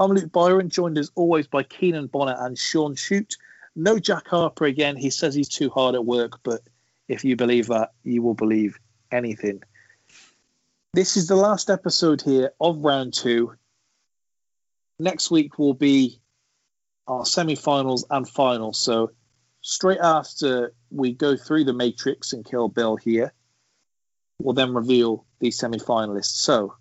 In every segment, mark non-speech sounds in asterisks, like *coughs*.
I'm Luke Byron, joined as always by Keenan Bonner and Sean Shute. No Jack Harper again. He says he's too hard at work, but if you believe that, you will believe anything. This is the last episode here of round two. Next week will be our semi finals and finals. So, straight after we go through the Matrix and Kill Bill here, we'll then reveal the semi finalists. So,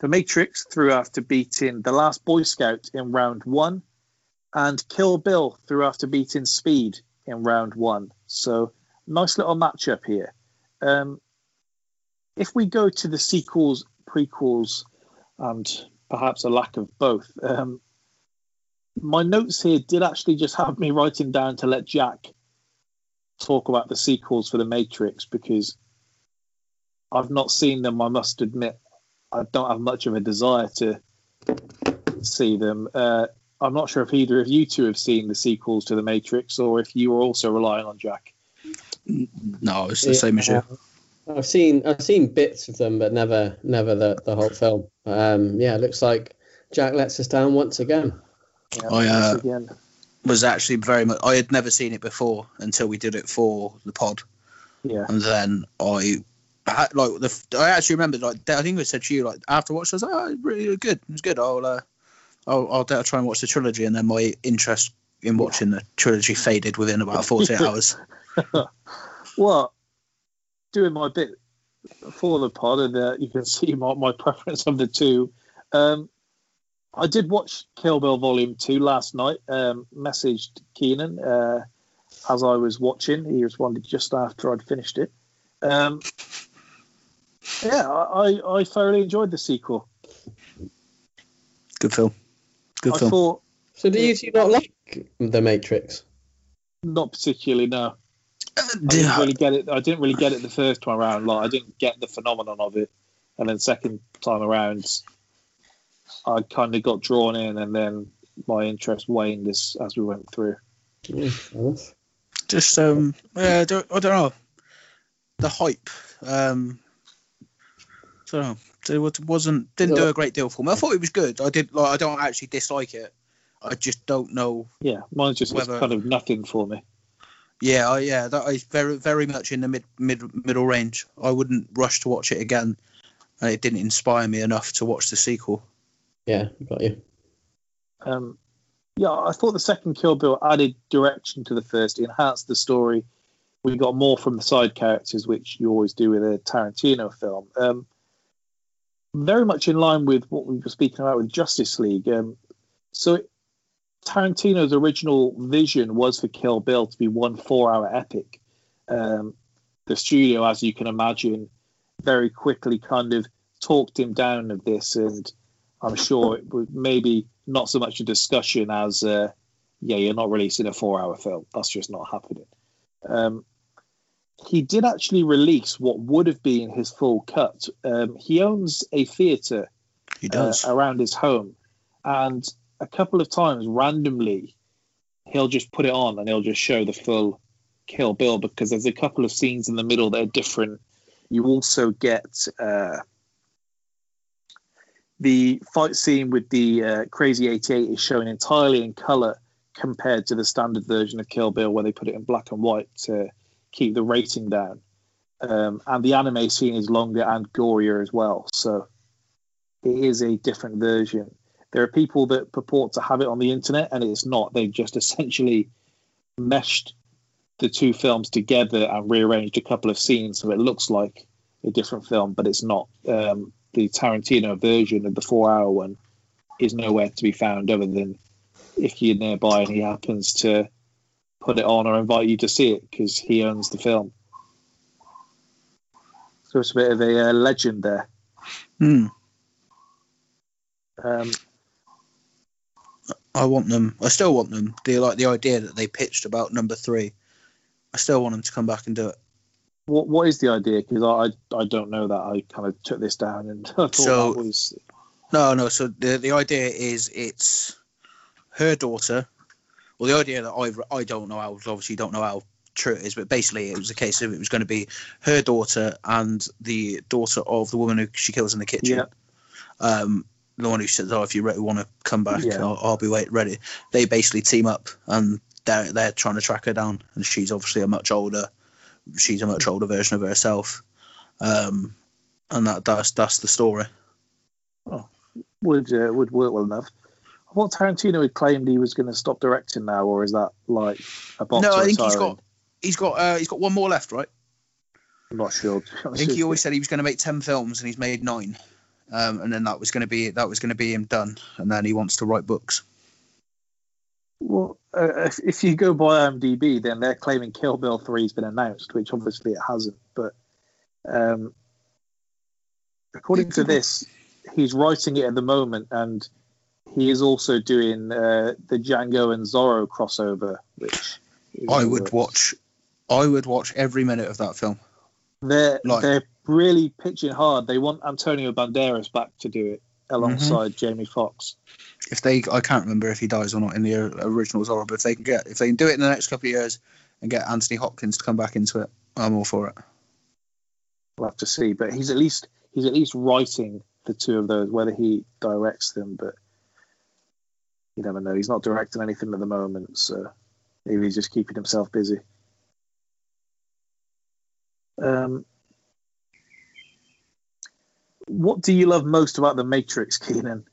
The Matrix through after beating The Last Boy Scout in round one, and Kill Bill through after beating Speed in round one. So, nice little matchup here. Um, if we go to the sequels, prequels, and perhaps a lack of both, um, my notes here did actually just have me writing down to let Jack talk about the sequels for the Matrix because I've not seen them. I must admit, I don't have much of a desire to see them. Uh, I'm not sure if either of you two have seen the sequels to the Matrix, or if you were also relying on Jack. No, it's the same as you. I've seen I've seen bits of them, but never never the, the whole film. Um, yeah, it looks like Jack lets us down once again. Yeah, I, uh, again. Was actually very much. I had never seen it before until we did it for the pod, yeah, and then I. I like the, I actually remember like I think I said to you like after watch I was like oh really good it was good I'll uh, I'll, I'll, I'll try and watch the trilogy and then my interest in watching the trilogy faded within about 48 *laughs* hours *laughs* well, doing my bit for the pod, and uh, you can *laughs* see my, my preference of the two. Um, I did watch Kill Bill Volume 2 last night. Um, messaged Keenan uh, as I was watching. He responded just after I'd finished it. Um, yeah, I, I thoroughly enjoyed the sequel. good film good I film thought So do you two not like the Matrix? not particularly no. Uh, I didn't really get it. I didn't really get it the first time around. Like I didn't get the phenomenon of it, and then second time around, I kind of got drawn in, and then my interest waned as as we went through. Fair enough. just um yeah, I don't, I don't know the hype um I don't it wasn't didn't do a great deal for me I thought it was good I did like I don't actually dislike it I just don't know Yeah, mine's just it's Whether- kind of nothing for me. yeah I, yeah that is very very much in the mid mid middle range I wouldn't rush to watch it again and it didn't inspire me enough to watch the sequel Yeah, got you. Um, yeah, I thought the second Kill Bill added direction to the first, it enhanced the story. We got more from the side characters, which you always do with a Tarantino film. Um, very much in line with what we were speaking about with Justice League. Um, so, Tarantino's original vision was for Kill Bill to be one four-hour epic. Um, the studio, as you can imagine, very quickly kind of talked him down of this, and I'm sure it was maybe not so much a discussion as, uh, yeah, you're not releasing a four-hour film. That's just not happening. Um, he did actually release what would have been his full cut. Um, he owns a theatre he uh, does around his home, and a couple of times randomly, he'll just put it on and he'll just show the full Kill Bill because there's a couple of scenes in the middle that are different. You also get uh, the fight scene with the uh, Crazy 88 is shown entirely in color compared to the standard version of Kill Bill where they put it in black and white to keep the rating down. Um, and the anime scene is longer and gorier as well. So it is a different version. There are people that purport to have it on the internet, and it's not. They've just *laughs* essentially meshed the two films together and rearranged a couple of scenes so it looks like a different film, but it's not. Um, the Tarantino version of the four-hour one is nowhere to be found other than if you're nearby and he happens to put it on or invite you to see it because he owns the film. So it's a bit of a uh, legend there. Hmm. Um, I want them. I still want them. The like the idea that they pitched about number three. I still want them to come back and do it. What what is the idea? Because I, I I don't know that. I kind of took this down and *laughs* I thought So- that was No, no. So the the idea is it's her daughter. Well, the idea that I I don't know how obviously don't know how true it is, but basically it was a case of it was going to be her daughter and the daughter of the woman who she kills in the kitchen. Yeah. Um, the one who says, "Oh, if you re- want to come back, Yeah. I'll, I'll be wait ready." They basically team up and they're they're trying to track her down, and she's obviously a much older. She's a much older version of herself. Um, and that that's that's the story. Oh, would uh, would work well enough. I thought Tarantino had claimed he was going to stop directing now, or is that like a box? No, I think he's got he's got uh, he's got one more left, right? I'm not sure. *laughs* I think he always said he was going to make ten films, and he's made nine. Um, and then that was going to be that was going to be him done, and then he wants to write books. Well, uh, if, if you go by IMDb, then they're claiming Kill Bill three has been announced, which obviously it hasn't. But um, according to this, he's writing it at the moment, and he is also doing uh, the Django and Zorro crossover, which I would works. watch, I would watch every minute of that film. They're Like- they're really pitching hard. They want Antonio Banderas back to do it alongside Mm-hmm. Jamie Foxx. If they, I can't remember if he dies or not in the original Zorro, but if they can get, if they can do it in the next couple of years and get Anthony Hopkins to come back into it, I'm all for it. We'll have to see, but he's at least he's at least writing the two of those. Whether he directs them, but you never know. He's not directing anything at the moment, so maybe he's just keeping himself busy. Um, what do you love most about the Matrix, Keenan?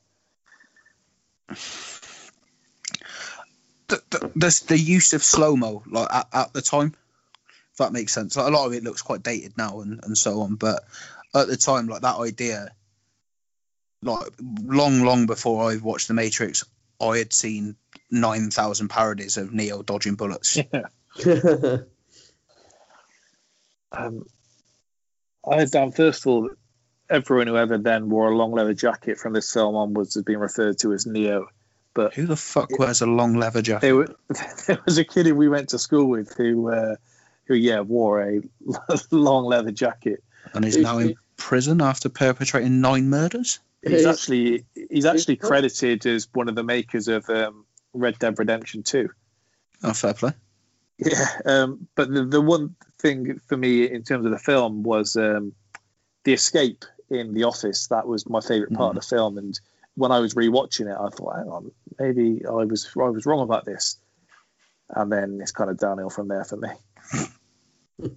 the, the, the, use of slow mo like at, at the time if that makes sense like a lot of it looks quite dated now and, and so on but at the time like that idea like long long before i watched the matrix i had seen 9000 parodies of neo dodging bullets. *laughs* *laughs* Um, I had down first of all, everyone who ever then wore a long leather jacket from this film onwards has been referred to as Neo. But who the fuck wears a long leather jacket? Were, *laughs* there was a kid who we went to school with who, uh, who yeah, wore a long leather jacket. and is now in prison after perpetrating nine murders He's actually he's actually credited as one of the makers of um, Red Dead Redemption 2. oh fair play Yeah, um, but the, the one thing for me in terms of the film was um, the escape in the office. That was my favorite part of the film, and when I was rewatching it, I thought, hang on, maybe I was I was wrong about this, and then it's kind of downhill from there for me. *laughs*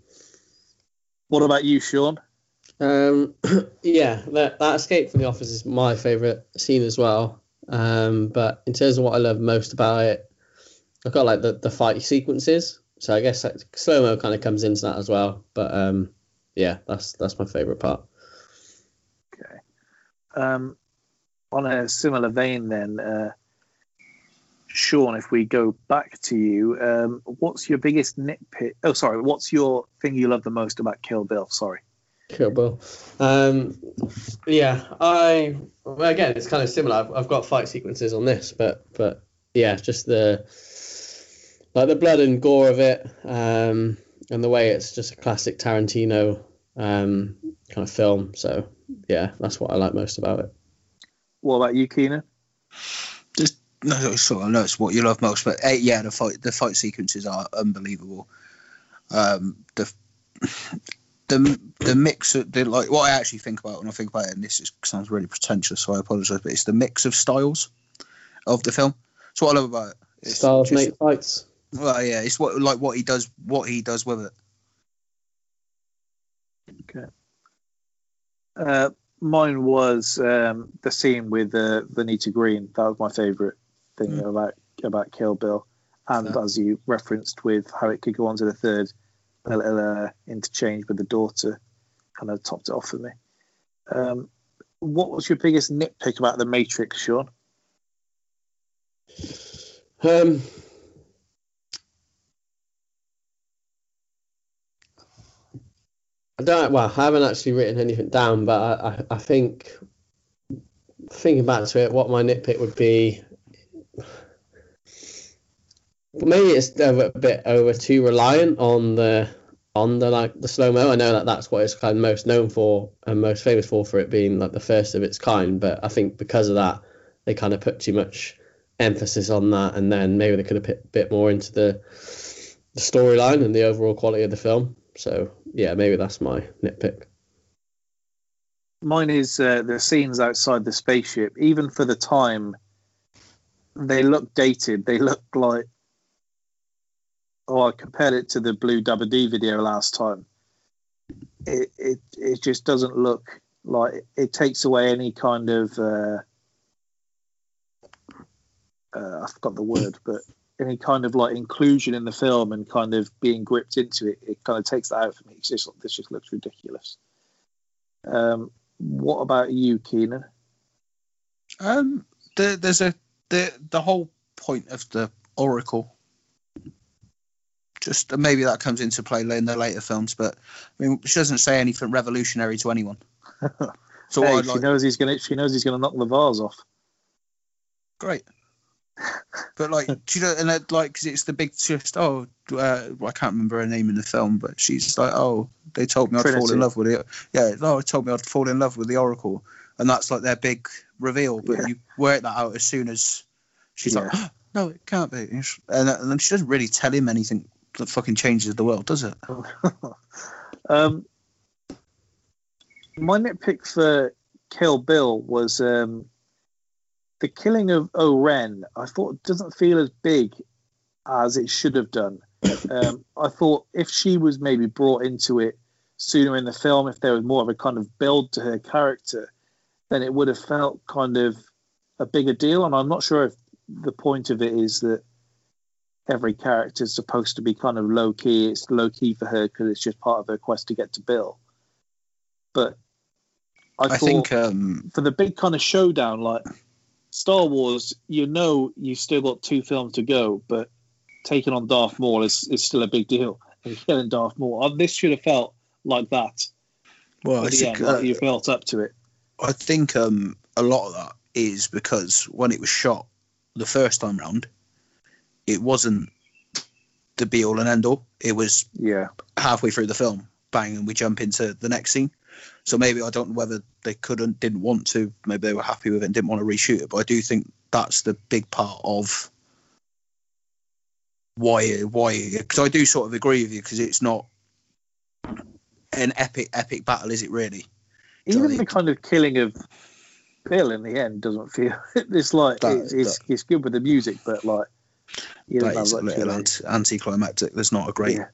what about you, Sean? Um, *clears throat* yeah, that, that escape from the office is my favourite scene as well. Um, but in terms of what I love most about it, I've got like the, the fight sequences. So I guess like, slow mo kind of comes into that as well. But um, yeah, that's that's my favourite part. Okay. Um, on a similar vein, then, uh, Sean, if we go back to you, um, what's your biggest nitpick? Oh, sorry, what's your thing you love the most about Kill Bill? Sorry. Kill Bill. Um, yeah, I well, again, it's kind of similar. I've, I've got fight sequences on this, but but yeah, just the like the blood and gore of it, um, and the way it's just a classic Tarantino um, kind of film. So yeah, that's what I like most about it. What about you, Keenan? just no, sort of know it's what you love most, but eh, yeah, the fight the fight sequences are unbelievable. Um, the the the mix of the like what I actually think about when I think about it, and this is, sounds really pretentious, so I apologize, but it's the mix of styles of the film. It's what I love about it. It's Styles just- make fights. Well, yeah, it's what like what he does, what he does with it. Okay. Uh, mine was um, the scene with uh, Vernita Green. That was my favourite thing Mm. about about Kill Bill, and Fair. as you referenced with how it could go on to the third, a little uh, interchange with the daughter, kind of topped it off for me. Um, what was your biggest nitpick about the Matrix, Sean? Um, I don't. Well, I haven't actually written anything down, but I, I, I think thinking back to it, what my nitpick would be, maybe it's a bit over too reliant on the on the like the slow mo. I know that that's what it's kind of most known for and most famous for for it being like the first of its kind. But I think because of that, they kind of put too much emphasis on that, and then maybe they could have put a bit more into the the storyline and the overall quality of the film. So yeah, maybe that's my nitpick. Mine is uh, the scenes outside the spaceship. Even for the time, they look dated. They look like oh, I compared it to the Blue Da Ba Dee video last time. It, it it just doesn't look like it takes away any kind of uh, uh, I forgot the word, but any kind of like inclusion in the film and kind of being gripped into it. It kind of takes that out for me. It's just this just looks ridiculous. Um, what about you, Keenan? Um, the, there's a the the whole point of the Oracle just maybe that comes into play in the later films, but I mean, she doesn't say anything revolutionary to anyone. *laughs* So hey, she like, knows he's gonna. She knows he's gonna knock the vase off. Great. *laughs* but like and it, like cause it's the big twist. oh uh, I can't remember her name in the film, but she's like oh they told me I'd fall in love with it. Yeah, oh, they told me I'd fall in love with the Oracle, and that's like their big reveal. But yeah. you work that out as soon as she's yeah. like *gasps* oh, no, it can't be, and, and she doesn't really tell him anything that fucking changes the world, does it? *laughs* um, my nitpick for Kill Bill was um, the killing of O-Ren. I thought doesn't feel as big as it should have done. Um, I thought if she was maybe brought into it sooner in the film, if there was more of a kind of build to her character, then it would have felt kind of a bigger deal. And I'm not sure if the point of it is that every character is supposed to be kind of low key. It's low key for her because it's just part of her quest to get to Bill. But I, I think um, for the big kind of showdown, like Star Wars, you know, you've still got two films to go, but taking on Darth Maul is, is still a big deal. *laughs* And killing Darth Maul, uh, this should have felt like that. Well, I think, end, like you felt up to it. I think um, a lot of that is because when it was shot the first time round, it wasn't the be all and end all. It was yeah halfway through the film, bang, and we jump into the next scene. So maybe I don't know whether they couldn't, didn't want to, maybe they were happy with it and didn't want to reshoot it. But I do think that's the big part of why why because I do sort of agree with you because it's not an epic epic battle, is it really? Even the kind of killing of Bill in the end doesn't feel *laughs* it's like that, it's, it's, it's good with the music, but like that is a little anti- anticlimactic. There's not a great, yeah.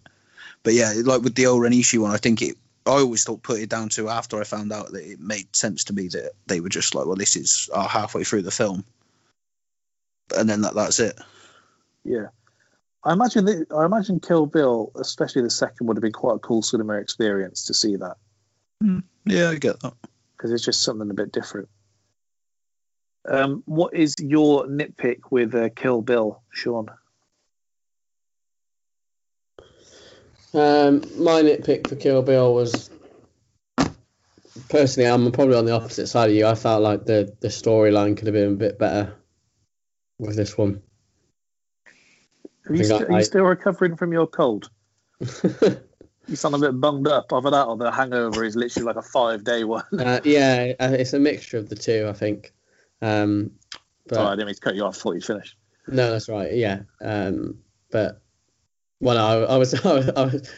but yeah, like with the O-Ren Ishii one, I think it. I always thought put it down to after I found out that it made sense to me that they were just like, well, this is uh, halfway through the film, and then that that's it. Yeah, I imagine that, I imagine Kill Bill, especially the second, would have been quite a cool cinema experience to see that. Mm, yeah, I get that because it's just something a bit different. Um, what is your nitpick with uh, Kill Bill, Sean? Um, my nitpick for Kill Bill was personally, I'm probably on the opposite side of you. I felt like the the storyline could have been a bit better with this one. Are you, st- I, are you still recovering from your cold? *laughs* you sound a bit bunged up. Either that or the hangover is literally like a five day one. uh, yeah, uh, it's a mixture of the two, I think. Um, but, Sorry, I didn't mean to cut you off. I thought you finished. No, that's right. Yeah. Um, but well, I, I, was, *laughs* I, was, I was,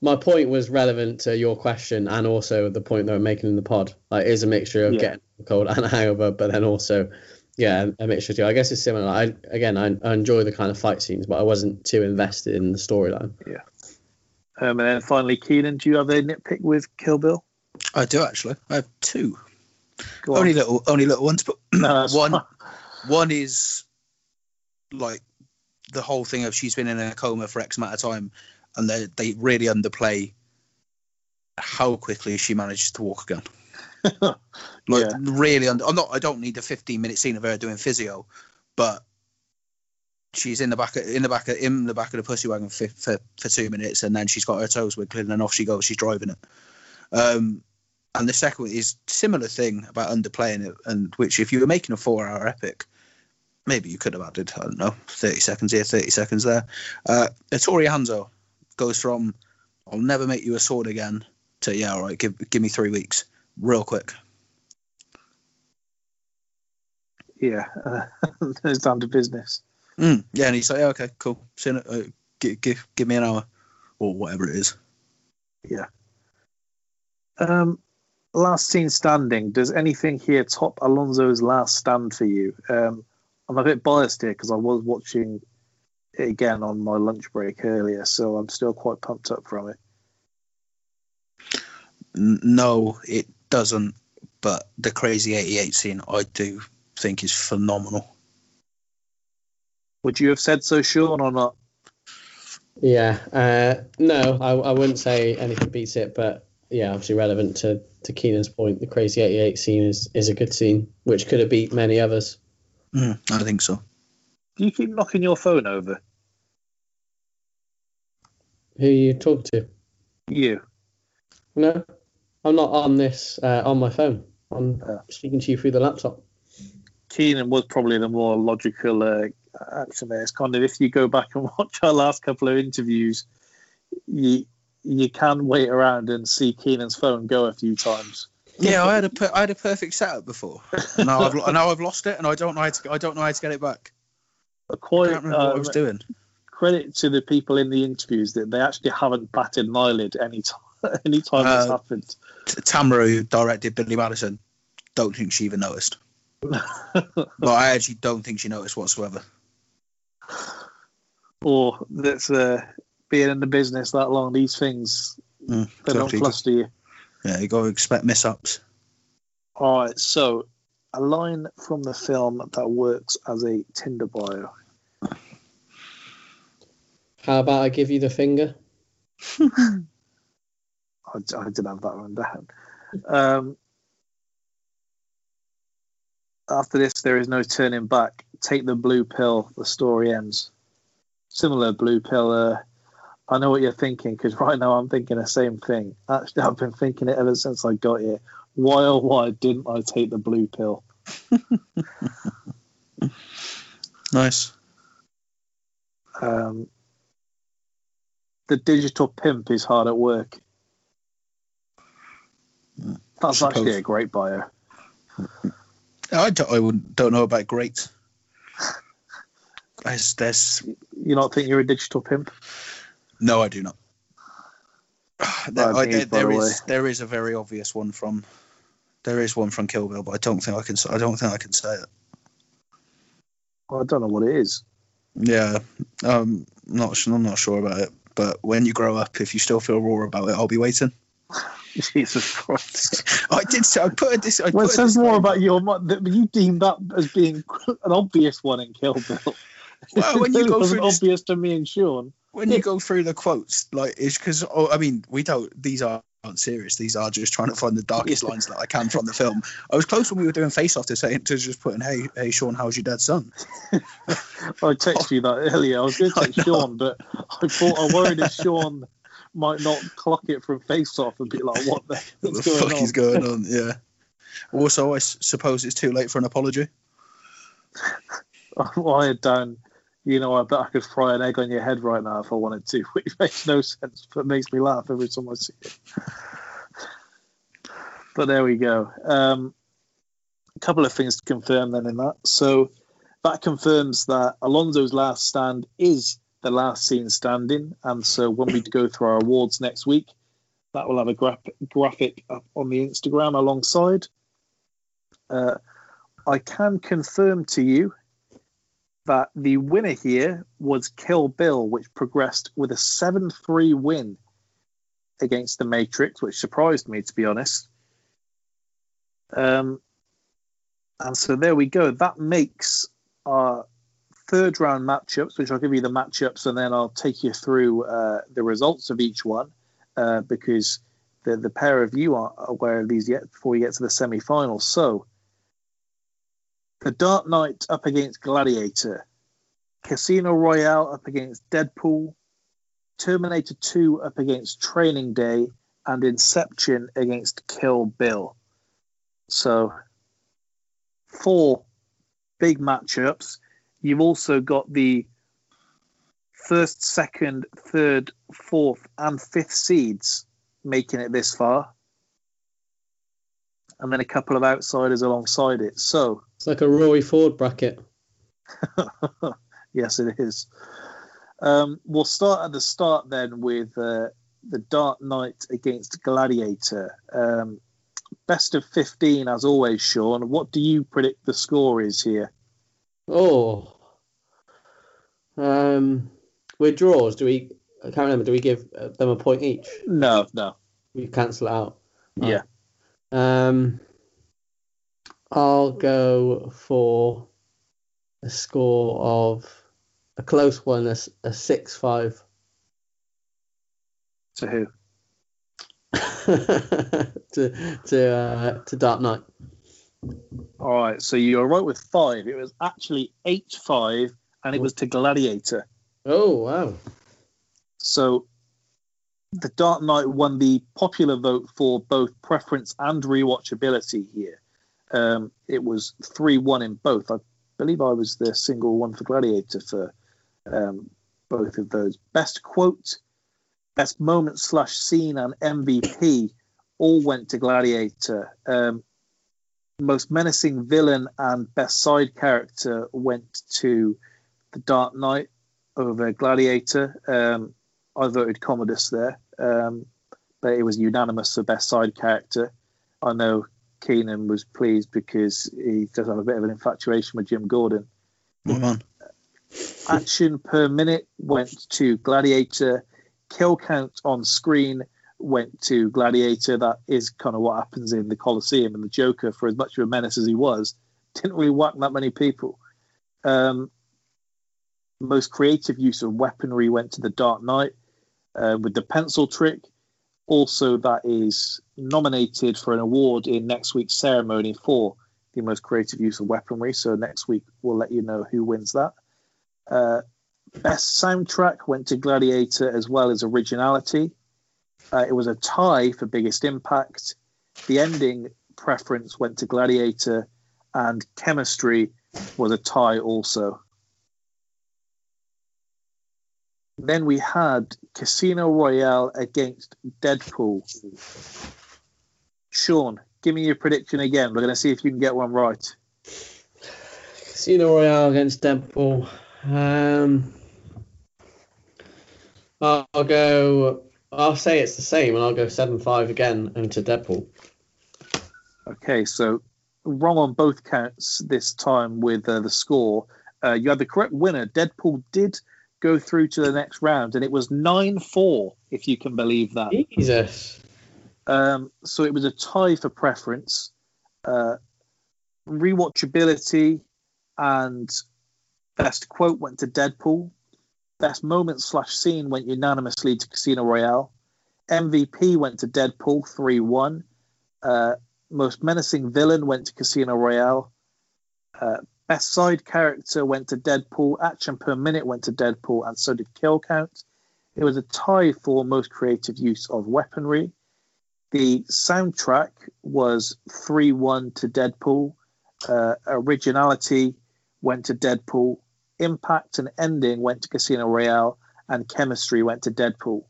my point was relevant to your question and also the point that I'm making in the pod. Like, is a mixture of yeah. getting cold and a *laughs* hangover, but then also, yeah, a mixture too. I guess it's similar. I again, I, I enjoy the kind of fight scenes, but I wasn't too invested in the storyline. Yeah. Um, and then finally, Keenan, do you have a nitpick with Kill Bill? I do actually. I have two. Go only on. little, only little ones, but *clears throat* no, one, one is like the whole thing of she's been in a coma for X amount of time, and they they really underplay how quickly she manages to walk again. *laughs* like yeah. really, under, I'm not. I don't need a 15 minute scene of her doing physio, but she's in the back of, in the back of, in the back of the pussy wagon for, for, for two minutes, and then she's got her toes wiggling, and off she goes. She's driving it. Um, and the second is similar thing about underplaying it, and which if you were making a four-hour epic, maybe you could have added, I don't know, 30 seconds here, 30 seconds there. Uh, Hattori Hanzo goes from, I'll never make you a sword again, to, yeah, all right, give, give me three weeks, real quick. Yeah, uh, *laughs* it's down to business. Mm, yeah, and he's like, yeah, okay, cool. See you uh, give, give, give me an hour, or whatever it is. Yeah. Um, last scene standing. Does anything here top Alonzo's last stand for you? Um, I'm a bit biased here because I was watching it again on my lunch break earlier, so I'm still quite pumped up from it. No, it doesn't, but the Crazy 88 scene, I do think is phenomenal. Would you have said so, Sean, or not? Yeah. Uh, no, I, I wouldn't say anything beats it, but yeah, obviously relevant to, to Keenan's point, the Crazy 88 scene is, is a good scene, which could have beat many others. Mm, I think so. Do you keep knocking your phone over? Who you talk to? You. No, I'm not on this uh, on my phone. I'm Yeah. speaking to you through the laptop. Keenan was probably the more logical uh, action there. It's kind of if you go back and *laughs* watch our last couple of interviews, you you can wait around and see Keenan's phone go a few times. Yeah, I had a per- I had a perfect setup before. And now I've now I've lost it, and I don't know how to I don't know how to get it back. But I can't remember what I uh, was doing. credit to the people in the interviews that they actually haven't batted an eyelid any time *laughs* any time this Uh, happened. T- Tamara, who directed Billy Madison, don't think she even noticed. *laughs* But I actually don't think she noticed whatsoever. or that's uh, being in the business that long. These things Mm, they don't fluster you. Yeah, you got to expect miss-ups. All right, so a line from the film that works as a Tinder bio. How about I give you the finger? *laughs* I, I did have that one down. Um, after this, there is no turning back. Take the blue pill. The story ends. Similar blue pill. Uh, I know what you're thinking because right now I'm thinking the same thing. Actually, I've been thinking it ever since I got here. Why oh why didn't I take the blue pill? *laughs* Nice. Um, the digital pimp is hard at work. That's Suppose. actually a great bio. I don't, I don't know about great. *laughs* There's, there's You not think you're a digital pimp? No, I do not. *sighs* There, I, there, there the is there is a very obvious one from there is one from Kill Bill, but I don't think I can I don't think I can say it. Well, I don't know what it is. Yeah, um, not I'm not sure about it. But when you grow up, if you still feel raw about it, I'll be waiting. *laughs* Jesus Christ. *laughs* I did. say- I put a dis. I Well, it says more about your. You deemed that as being *laughs* an obvious one in Kill Bill. Well, when you go through this, obvious to me and Sean. When you go through the quotes, like it's because oh, I mean we don't. These are aren't serious. These are just trying to find the darkest lines that I can from the film. I was close when we were doing Face Off to saying to just putting, "Hey, hey, Sean, how's your dad's son?" *laughs* I texted you that earlier. I was going to text. Sean, but I thought I worried if Sean might not clock it from face off and be like, "What the What the fuck on?" is going on? *laughs* Yeah. Also, I s- suppose it's too late for an apology. *laughs* I had done. You know, I bet I could fry an egg on your head right now if I wanted to, *laughs* which makes no sense, but makes me laugh every time I see it. But there we go. Um, a couple of things to confirm then in that. So that confirms that Alonzo's last stand is the last scene standing, and so when we go through our awards next week, that will have a gra- graphic up on the Instagram alongside. Uh, I can confirm to you that the winner here was Kill Bill, which progressed with a 7 3 win against The Matrix, which surprised me, to be honest. Um, and so there we go. That makes our third round matchups, which I'll give you the matchups and then I'll take you through uh, the results of each one uh, because the, the pair of you aren't aware of these yet before we get to the semi finals. So, the Dark Knight up against Gladiator, Casino Royale up against Deadpool, Terminator 2 up against Training Day, and Inception against Kill Bill. So, four big matchups. you've also got the first, second, third, fourth, and fifth seeds making it this far, and then a couple of outsiders alongside it. So, It's like a Rory Ford bracket. *laughs* yes, it is. Um, we'll start at the start then with uh, the Dark Knight against Gladiator. Um, best of 15, as always, Sean. What do you predict the score is here? Oh. Um, with draws, do we? I can't remember. Do we give uh, them a point each? No, no. We cancel it out. Yeah. Um, I'll go for a score of a close one, a, a six-five. To who? *laughs* to to uh, to Dark Knight. All right, so you're right with five. It was actually 8 5, and it was to Gladiator. Oh wow! So the Dark Knight won the popular vote for both preference and rewatchability here. Um, it was 3 1 in both. I believe I was the single one for Gladiator for um, both of those. Best quote, best moment slash scene, and MVP all went to Gladiator. Um, most menacing villain and best side character went to the Dark Knight over Gladiator. Um, I voted Commodus there, um, but it was unanimous for best side character. I know Keenan was pleased because he does have a bit of an infatuation with Jim Gordon. Well done. Action per minute went to Gladiator. Kill count on screen went to Gladiator. That is kind of what happens in the Colosseum. And the Joker, for as much of a menace as he was, didn't really whack that many people. Um, most creative use of weaponry went to the Dark Knight uh, with the pencil trick. Also, that is nominated for an award in next week's ceremony for the most creative use of weaponry. So next week we'll let you know who wins that. Uh, best soundtrack went to Gladiator as well as originality. Uh, it was a tie for biggest impact. The ending preference went to Gladiator, and chemistry was a tie also. Then we had Casino Royale against Deadpool. Sean, give me your prediction again. We're going to see if you can get one right. Casino Royale against Deadpool. Um, I'll go. I'll say it's the same, and I'll go seven-five again into Deadpool. Okay, so wrong on both counts this time with uh, the score. Uh, you had the correct winner. Deadpool did go through to the next round, and it was 9 4, if you can believe that. Jesus. Um, so it was a tie for preference. Uh, rewatchability and best quote went to Deadpool. Best moment slash scene went unanimously to Casino Royale. MVP went to Deadpool 3 1. Uh, most menacing villain went to Casino Royale. Uh, best side character went to Deadpool. Action per minute went to Deadpool, and so did kill count. It was a tie for most creative use of weaponry. The soundtrack was 3 1 to Deadpool. Uh, originality went to Deadpool. Impact and ending went to Casino Royale. And chemistry went to Deadpool.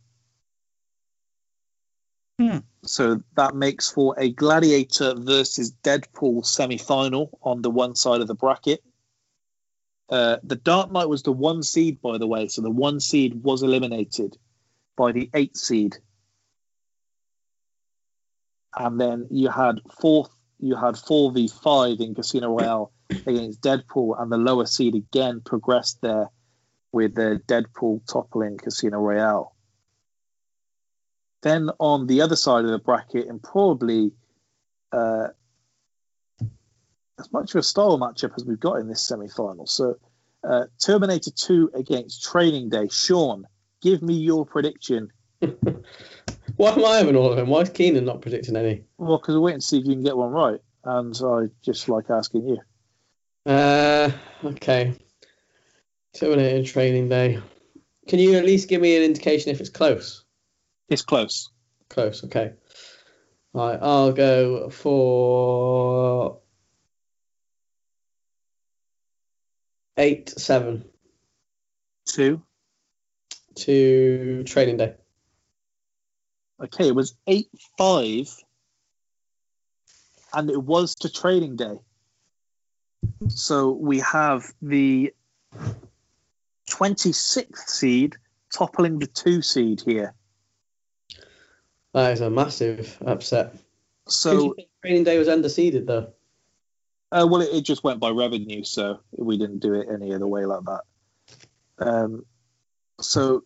Hmm. So that makes for a Gladiator versus Deadpool semi final on the one side of the bracket. Uh, the Dark Knight was the one seed, by the way. So the one seed was eliminated by the eight seed and then you had fourth, you had four v five in Casino Royale *coughs* against Deadpool, and the lower seed again progressed there with the Deadpool toppling Casino Royale. Then on the other side of the bracket, and probably uh, as much of a style matchup as we've got in this semi-final. So, uh, Terminator Two against Training Day. Sean, give me your prediction. *laughs* Why am I having all of them? Why is Keenan not predicting any? Well, because we're waiting to see if you can get one right, and I just like asking you. Uh, okay. Terminator Training Day. Can you at least give me an indication if it's close? It's close. Close, okay. Right, I'll go for eight seven Two. to Training Day. Okay, it was eight five, and it was to Training Day. So we have the twenty sixth seed toppling the two seed here. That is a massive upset. So Training Day was underseeded though? Uh, well, it, it just went by revenue, so we didn't do it any other way like that. Um, so,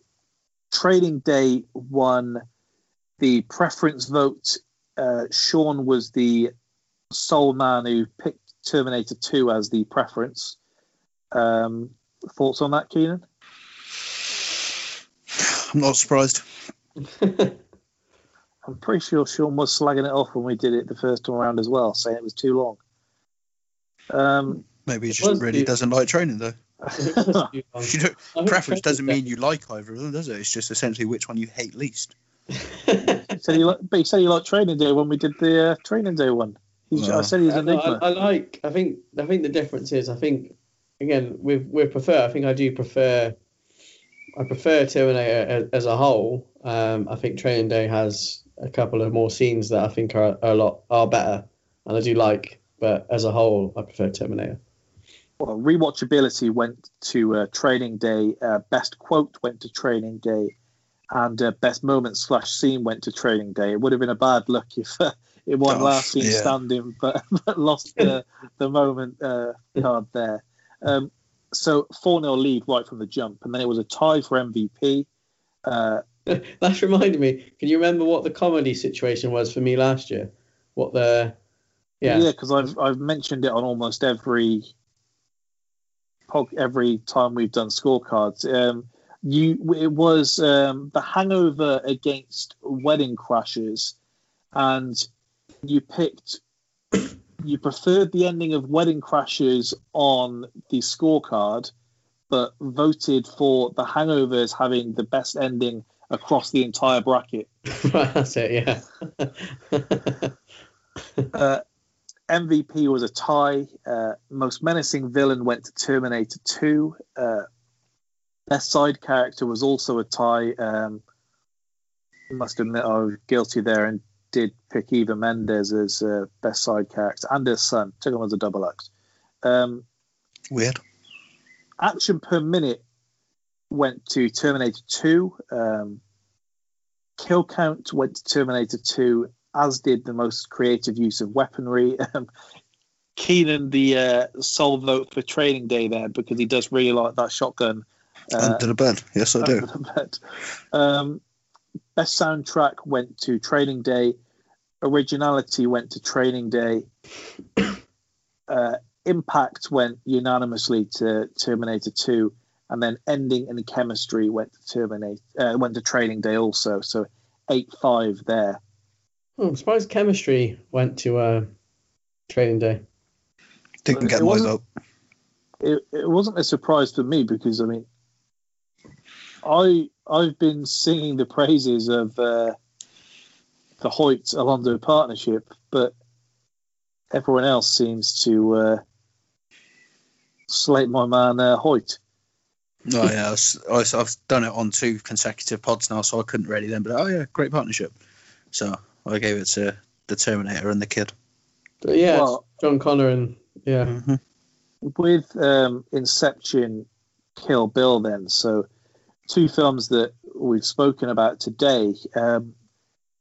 Training Day won the preference vote. Uh, Sean was the sole man who picked Terminator 2 as the preference. Um, thoughts on that, Keenan? I'm not surprised. *laughs* I'm pretty sure Sean was slagging it off when we did it the first time around as well, saying it was too long. Um, Maybe he just really the- doesn't like training though. *laughs* You don't, I think preference doesn't mean you like either of them, does it? It's just essentially which one you hate least. he said he li- but he said he liked Training Day when we did the uh, Training Day one. He's, I said he's I, an enigma. I, I like. I think. I think the difference is. I think again with with prefer. I think I do prefer. I prefer Terminator as, as a whole. Um, I think Training Day has a couple of more scenes that I think are, are a lot are better, and I do like. But as a whole, I prefer Terminator. well, rewatchability went to uh, Training Day. Uh, best quote went to Training Day, and uh, best moment slash scene went to Training Day. It would have been a bad look if uh, *laughs* it won Oh, last scene yeah. standing, *laughs* but, but lost the the moment uh, *laughs* card there. Um, so four 0 lead right from the jump, and then it was a tie for MVP. *laughs* That's reminded me. Can you remember what the comedy situation was for me last year? What the yeah. Yeah, because I've I've mentioned it on almost every every time we've done scorecards. Um, you it was um, the Hangover against Wedding Crashers, and you picked you preferred the ending of Wedding Crashers on the scorecard, but voted for the Hangovers having the best ending across the entire bracket. *laughs* right, that's it. Yeah. *laughs* Uh, MVP was a tie. Uh, most menacing villain went to Terminator 2. Uh, best side character was also a tie. Um, must admit I was guilty there and did pick Eva Mendes as uh, best side character and her son. Took him as a double X. Um, Weird. action per minute went to Terminator 2. Um, kill count went to Terminator 2, as did the most creative use of weaponry. *laughs* Um, Keenan, the uh, sole vote for Training Day there because he does really like that shotgun. Uh, Under the bed. Yes, I do. under the bed. Um, best soundtrack went to Training Day. Originality went to Training Day. Uh, Impact went unanimously to Terminator 2, and then Ending in Chemistry went to terminate uh, went to Training Day also. So eight five there. Oh, I'm surprised chemistry went to uh, training day. Didn't get my wasn't- It, it wasn't a surprise for me because I mean, I I've been singing the praises of uh, the Hoyt Alonzo partnership, but everyone else seems to uh, slate my man uh, Hoyt. No, yeah, I was- I was- I've done it on two consecutive pods now, so I couldn't really then. But oh yeah, great partnership. So I gave it to the Terminator and the kid. But yeah, Well- John Connor and yeah. Mm-hmm. with um, Inception, Kill Bill, then so two films that we've spoken about today. Um,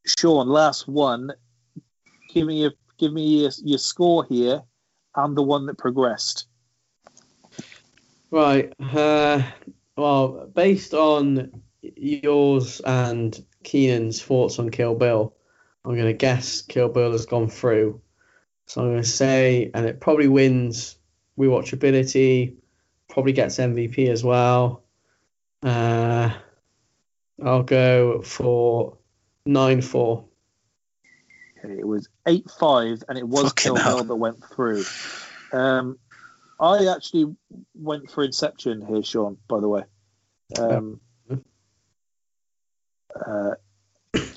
Sean, last one. Give me your give me your, your score here, and the one that progressed. Right. Uh, well, based on yours and Keenan's thoughts on Kill Bill, I'm going to guess Kill Bill has gone through. So I'm going to say, and it probably wins rewatchability, probably gets MVP as well. Uh, I'll go for 9 4. Okay, it was eight five, and it was Fucking Kill hell. Bill that went through. Um, I actually went for Inception here, Sean. By the way, um, uh,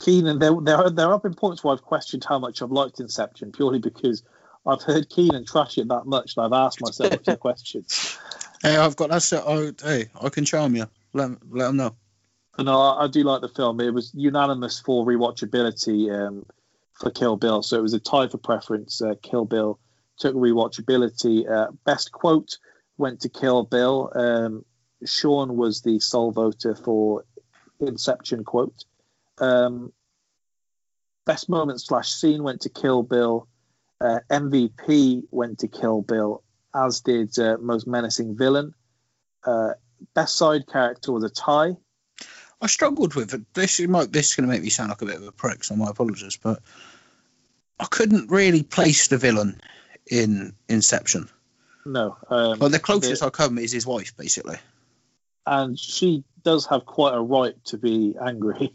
Keenan, there, there, are, there have been points where I've questioned how much I've liked Inception purely because I've heard Keenan trash it that much, and I've asked myself *laughs* questions. Hey, I've got that. set- Oh, hey, I can charm you. Let let them know. No, I, I do like the film. It was unanimous for rewatchability um, for Kill Bill, so it was a tie for preference. Uh, Kill Bill took rewatchability. Uh, best quote went to Kill Bill. Um, Sean was the sole voter for Inception quote. Um, best moment slash scene went to Kill Bill. Uh, MVP went to Kill Bill, as did uh, most menacing villain. Uh, best side character was a tie. I struggled with it. This is might this is going to make me sound like a bit of a prick, so my apologies, but I couldn't really place the villain in Inception. No, um, Well, the closest I come is his wife, basically. and she does have quite a right to be angry.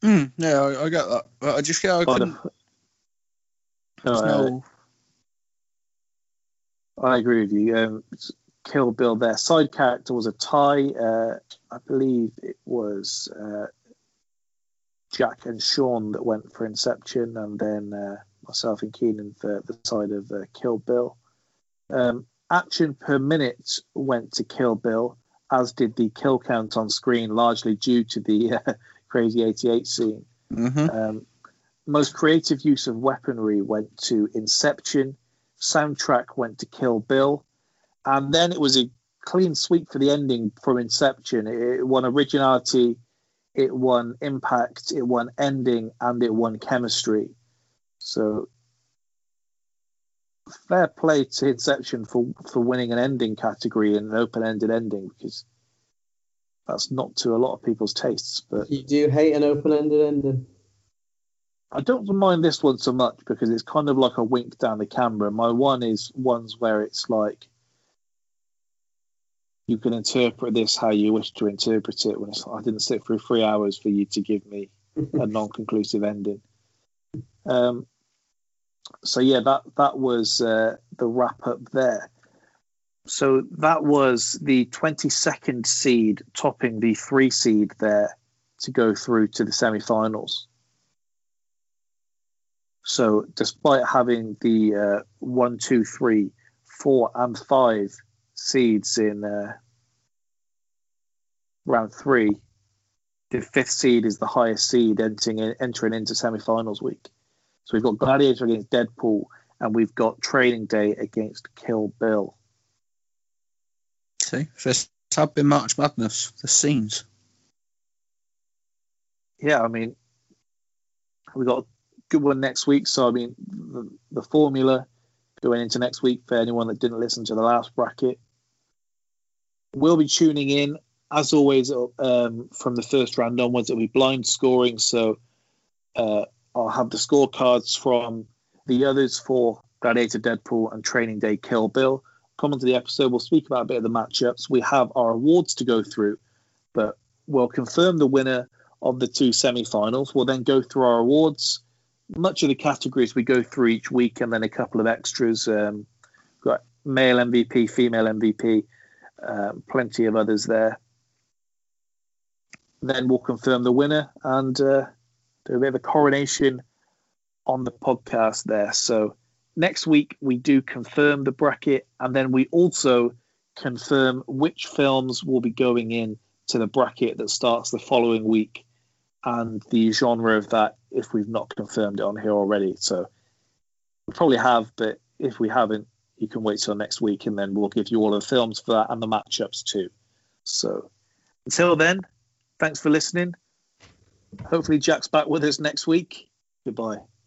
Mm, yeah, I, I get that, but I just yeah, I But, couldn't. uh, no, I agree with you. Um, Kill Bill, their side character was a tie. Uh, I believe it was uh, Jack and Sean that went for Inception, and then uh, myself and Keenan for the side of uh, Kill Bill. Um, action per minute went to Kill Bill, as did the kill count on screen, largely due to the uh, *laughs* Crazy 88 scene. Mhm. Um, most creative use of weaponry went to Inception. Soundtrack went to Kill Bill. And then it was a clean sweep for the ending from Inception. It, it won originality, it won impact, it won ending, and it won chemistry. So fair play to Inception for, for winning an ending category in an open ended ending because that's not to a lot of people's tastes. But You do hate an open-ended ending. I don't mind this one so much because it's kind of like a wink down the camera. My one is ones where it's like you can interpret this how you wish to interpret it. When it's, I didn't sit through three hours for you to give me a *laughs* non-conclusive ending. Um, so yeah, that that was uh, the wrap up there. So that was the 22nd seed topping the three seed there to go through to the semi-finals. So, despite having the uh, one, two, three, four, and five seeds in uh, round three, the fifth seed is the highest seed entering entering into semi-finals week. So we've got Gladiator against Deadpool, and we've got Training Day against Kill Bill. see, so it's have been March Madness. The scenes. Yeah, I mean, we've got a good one next week. So I mean, the, the formula going into next week for anyone that didn't listen to the last bracket. We'll be tuning in as always um, from the first round onwards. It'll be blind scoring, so uh, I'll have the scorecards from the others for Gladiator, Deadpool, and Training Day, Kill Bill. Come onto the episode. We'll speak about a bit of the matchups. We have our awards to go through, but we'll confirm the winner of the two semi-finals. We'll then go through our awards. Much of the categories we go through each week, and then a couple of extras. Um, got male MVP, female MVP, um, plenty of others there. Then we'll confirm the winner and uh, a bit of a coronation on the podcast there. So next week we do confirm the bracket, and then we also confirm which films will be going in to the bracket that starts the following week and the genre of that if we've not confirmed it on here already. So we probably have, but if we haven't, you can wait till next week and then we'll give you all the films for that and the matchups too. So until then, thanks for listening. Hopefully Jack's back with us next week. Goodbye.